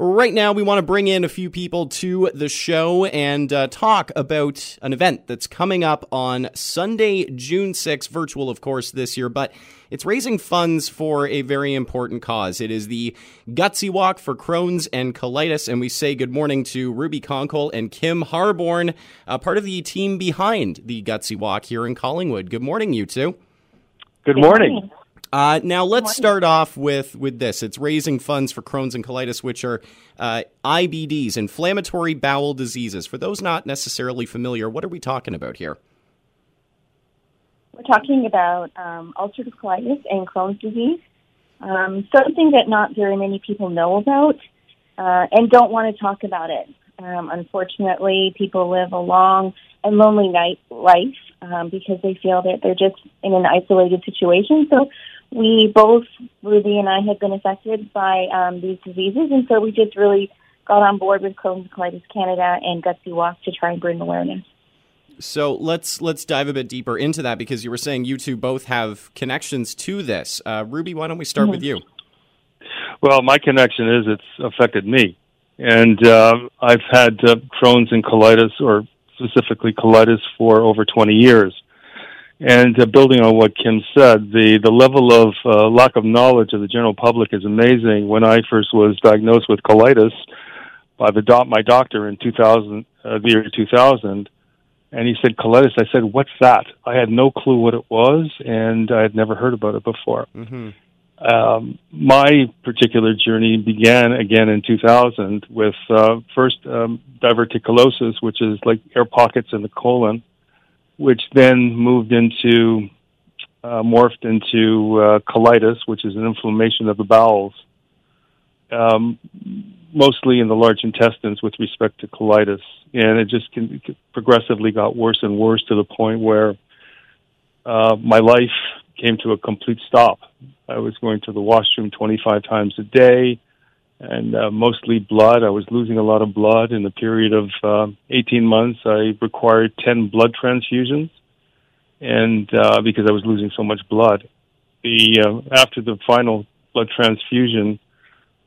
Right now, we want to bring in a few people to the show and uh, talk about an event that's coming up on Sunday, June 6th, virtual, of course, this year, but it's raising funds for a very important cause. It is the Gutsy Walk for Crohn's and Colitis, and we say good morning to Ruby Konkol and Kim Harbourne, uh, part of the team behind the Gutsy Walk here in Collingwood. Good morning, you two. Good morning. Uh, now let's start off with with this. It's raising funds for Crohn's and colitis, which are uh, IBDs, inflammatory bowel diseases. For those not necessarily familiar, what are we talking about here? We're talking about um, ulcerative colitis and Crohn's disease. Um, something that not very many people know about uh, and don't want to talk about it. Um, unfortunately, people live a long and lonely night life um, because they feel that they're just in an isolated situation. So we both, Ruby and I, had been affected by um, these diseases, and so we just really got on board with Crohn's Colitis Canada and Gutsy Walk to try and bring awareness. So let's let's dive a bit deeper into that because you were saying you two both have connections to this. Uh, Ruby, why don't we start mm-hmm. with you? Well, my connection is it's affected me, and uh, I've had uh, Crohn's and colitis, or specifically colitis, for over 20 years. And uh, building on what Kim said, the, the level of uh, lack of knowledge of the general public is amazing. When I first was diagnosed with colitis by the doc, my doctor in 2000, uh, the year 2000, and he said colitis. I said, "What's that?" I had no clue what it was, and I had never heard about it before. Mm-hmm. Um, my particular journey began again in 2000 with uh, first um, diverticulosis, which is like air pockets in the colon, which then moved into uh, morphed into uh, colitis, which is an inflammation of the bowels, um, mostly in the large intestines with respect to colitis. And it just can, progressively got worse and worse to the point where uh, my life came to a complete stop. I was going to the washroom 25 times a day and uh, mostly blood. I was losing a lot of blood in the period of uh, 18 months. I required 10 blood transfusions, and uh, because I was losing so much blood, the uh, after the final blood transfusion,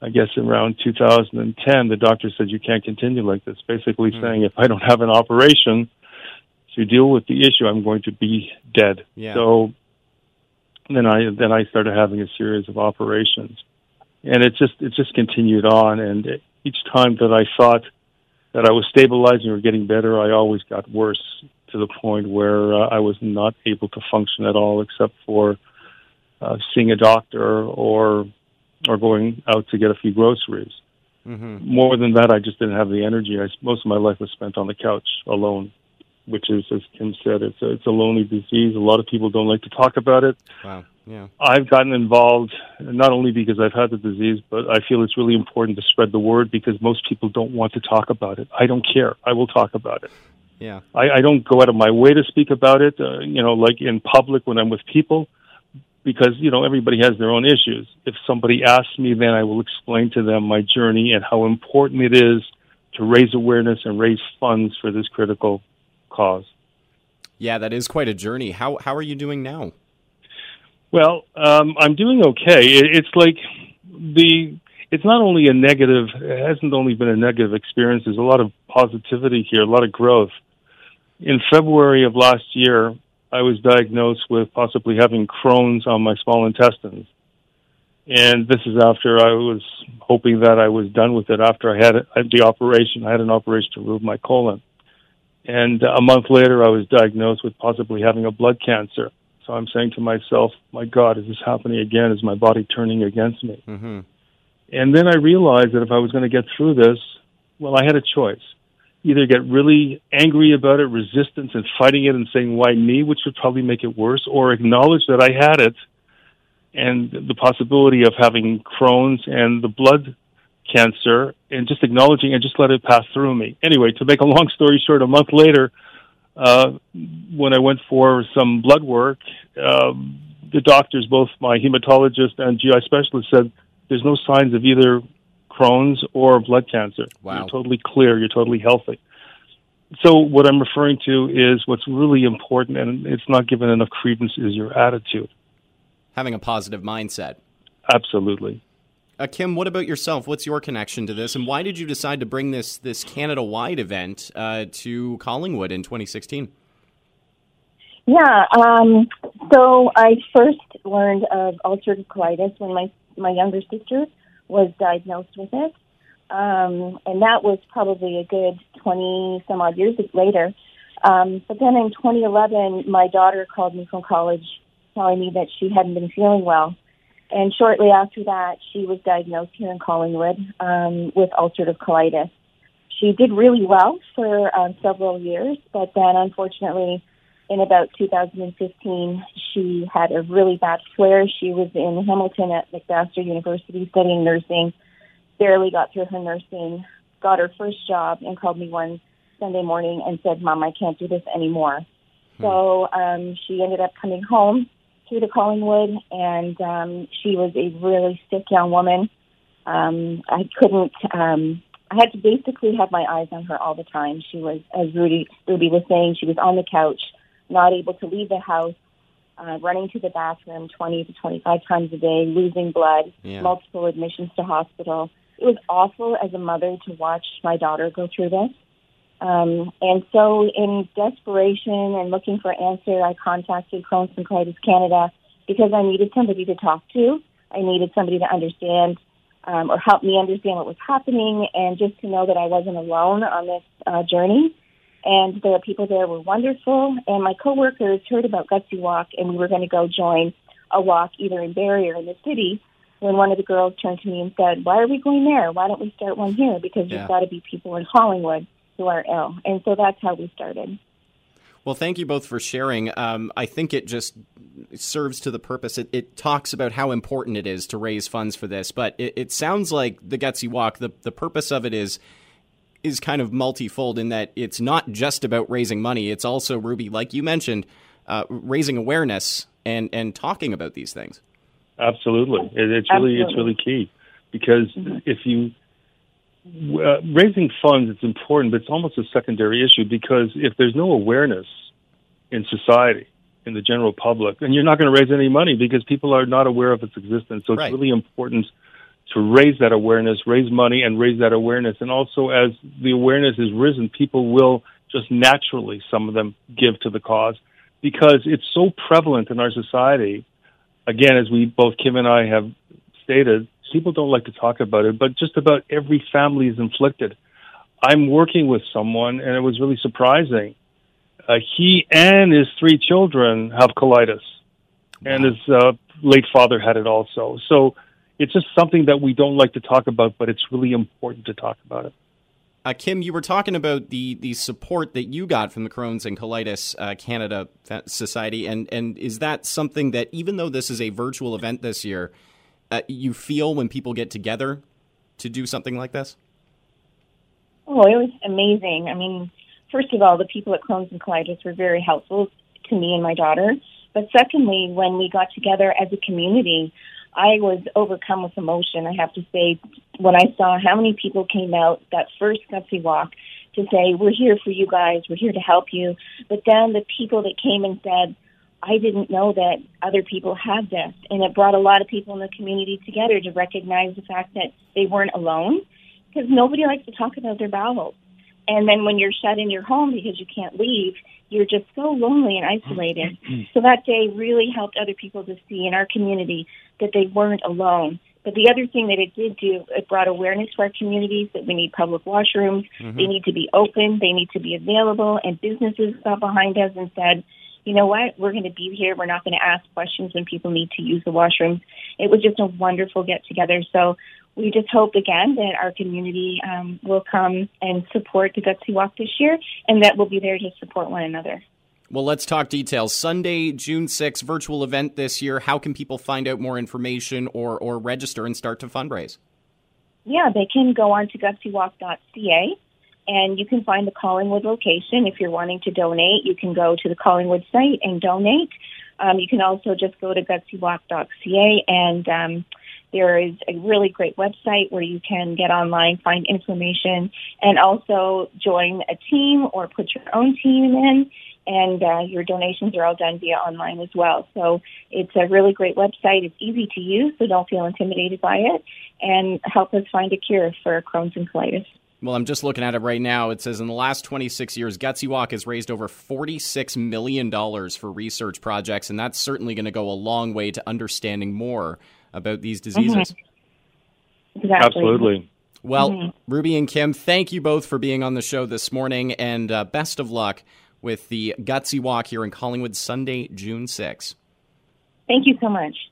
I guess around 2010, the doctor said you can't continue like this. Basically mm. saying if I don't have an operation to deal with the issue, I'm going to be dead. Yeah. So then I then I started having a series of operations and it just it just continued on. And each time that I thought that I was stabilizing or getting better, I always got worse to the point where uh, I was not able to function at all, except for uh, seeing a doctor or or going out to get a few groceries. Mm-hmm. More than that, I just didn't have the energy. I, most of my life was spent on the couch alone, which is, as Kim said, it's a, it's a lonely disease. A lot of people don't like to talk about it. Wow. Yeah. I've gotten involved not only because I've had the disease, but I feel it's really important to spread the word because most people don't want to talk about it. I don't care. I will talk about it. Yeah. I, I don't go out of my way to speak about it, uh, you know, like in public when I'm with people, because, you know, everybody has their own issues. If somebody asks me, then I will explain to them my journey and how important it is to raise awareness and raise funds for this critical cause. Yeah, that is quite a journey. How, how are you doing now? Well, um, I'm doing okay. It, it's like the it's not only a negative. It hasn't only been a negative experience. There's a lot of positivity here, a lot of growth. In February of last year, I was diagnosed with possibly having Crohn's on my small intestines. And this is after I was hoping that I was done with it after I had the operation. I had an operation to remove my colon. And a month later, I was diagnosed with possibly having a blood cancer. So I'm saying to myself, my God, is this happening again? Is my body turning against me? Mm-hmm. And then I realized that if I was going to get through this, well, I had a choice. Either get really angry about it, resistance, and fighting it and saying, why me, which would probably make it worse, or acknowledge that I had it and the possibility of having Crohn's and the blood cancer and just acknowledging and just let it pass through me. Anyway, to make a long story short, a month later, uh, when I went for some blood work, um, the doctors, both my hematologist and GI specialist, said there's no signs of either Crohn's or blood cancer. Wow. You're totally clear. You're totally healthy. So what I'm referring to is what's really important, and it's not given enough credence, is your attitude. Having a positive mindset. Absolutely. Uh, Kim, what about yourself? What's your connection to this, and why did you decide to bring this this Canada wide event uh, to Collingwood in 2016? Yeah, um, so I first learned of ulcerative colitis when my my younger sister was diagnosed with it, um, and that was probably a good twenty some odd years later. Um, but then in 2011, my daughter called me from college, telling me that she hadn't been feeling well, and shortly after that, she was diagnosed here in Collingwood um, with ulcerative colitis. She did really well for um, several years, but then unfortunately in about 2015, she had a really bad flare. She was in Hamilton at McMaster University studying nursing, barely got through her nursing, got her first job, and called me one Sunday morning and said, Mom, I can't do this anymore. Hmm. So um, she ended up coming home through to Collingwood, and um, she was a really sick young woman. Um, I couldn't. Um, I had to basically have my eyes on her all the time. She was, as Rudy Ruby was saying, she was on the couch not able to leave the house, uh, running to the bathroom 20 to 25 times a day, losing blood, yeah. multiple admissions to hospital. It was awful as a mother to watch my daughter go through this. Um, and so, in desperation and looking for answer, I contacted Crohn's and Colitis Canada because I needed somebody to talk to. I needed somebody to understand um, or help me understand what was happening, and just to know that I wasn't alone on this uh, journey and the people there were wonderful. And my coworkers heard about Gutsy Walk, and we were going to go join a walk either in Barrie or in the city. When one of the girls turned to me and said, "Why are we going there? Why don't we start one here? Because yeah. there's got to be people in Collingwood who are ill." And so that's how we started. Well, thank you both for sharing. Um, I think it just serves to the purpose. It, it, talks about how important it is to raise funds for this, but it, it sounds like the Gutsy Walk. The the purpose of it is is kind of multifold in that it's not just about raising money. It's also Ruby, like you mentioned, uh, raising awareness and and talking about these things. Absolutely, it, it's really Absolutely. it's really key because mm-hmm. if you uh, raising funds, it's important, but it's almost a secondary issue because if there's no awareness in society, in the general public, and you're not going to raise any money because people are not aware of its existence. So it's really important to raise that awareness, raise money and raise that awareness. And also as the awareness is risen, people will just naturally, some of them give to the cause because it's so prevalent in our society. Again, as we both Kim and I have stated, people don't like to talk about it, but just about every family is inflicted. I'm working with someone and it was really surprising. Uh, he and his three children have colitis and his uh, late father had it also. So, it's just something that we don't like to talk about, but it's really important to talk about it. Uh, Kim, you were talking about the the support that you got from the Crohn's and Colitis uh, Canada Society, and and is that something that even though this is a virtual event this year, uh, you feel when people get together to do something like this? Oh, it was amazing. I mean, first of all, the people at Crohn's and Colitis were very helpful to me and my daughter. But secondly, when we got together as a community, I was overcome with emotion. I have to say, when I saw how many people came out that first gutsy walk to say, "We're here for you guys. We're here to help you," but then the people that came and said, "I didn't know that other people had this," and it brought a lot of people in the community together to recognize the fact that they weren't alone, because nobody likes to talk about their bowels. And then when you're shut in your home because you can't leave, you're just so lonely and isolated. so that day really helped other people to see in our community that they weren't alone. But the other thing that it did do, it brought awareness to our communities that we need public washrooms. Mm-hmm. They need to be open. They need to be available. And businesses got behind us and said, you know what? We're going to be here. We're not going to ask questions when people need to use the washrooms. It was just a wonderful get together. So we just hope again that our community um, will come and support the Gutsy Walk this year and that we'll be there to support one another. Well, let's talk details. Sunday, June 6th, virtual event this year. How can people find out more information or, or register and start to fundraise? Yeah, they can go on to gutsywalk.ca and you can find the Collingwood location. If you're wanting to donate, you can go to the Collingwood site and donate. Um, you can also just go to gutsywalk.ca and um, there is a really great website where you can get online, find information, and also join a team or put your own team in. and uh, your donations are all done via online as well. So it's a really great website. It's easy to use, so don't feel intimidated by it, and help us find a cure for Crohn's and colitis. Well, I'm just looking at it right now. It says in the last 26 years, Gutsy Walk has raised over $46 million for research projects, and that's certainly going to go a long way to understanding more about these diseases. Mm-hmm. Exactly. Absolutely. Well, mm-hmm. Ruby and Kim, thank you both for being on the show this morning, and uh, best of luck with the Gutsy Walk here in Collingwood Sunday, June 6. Thank you so much.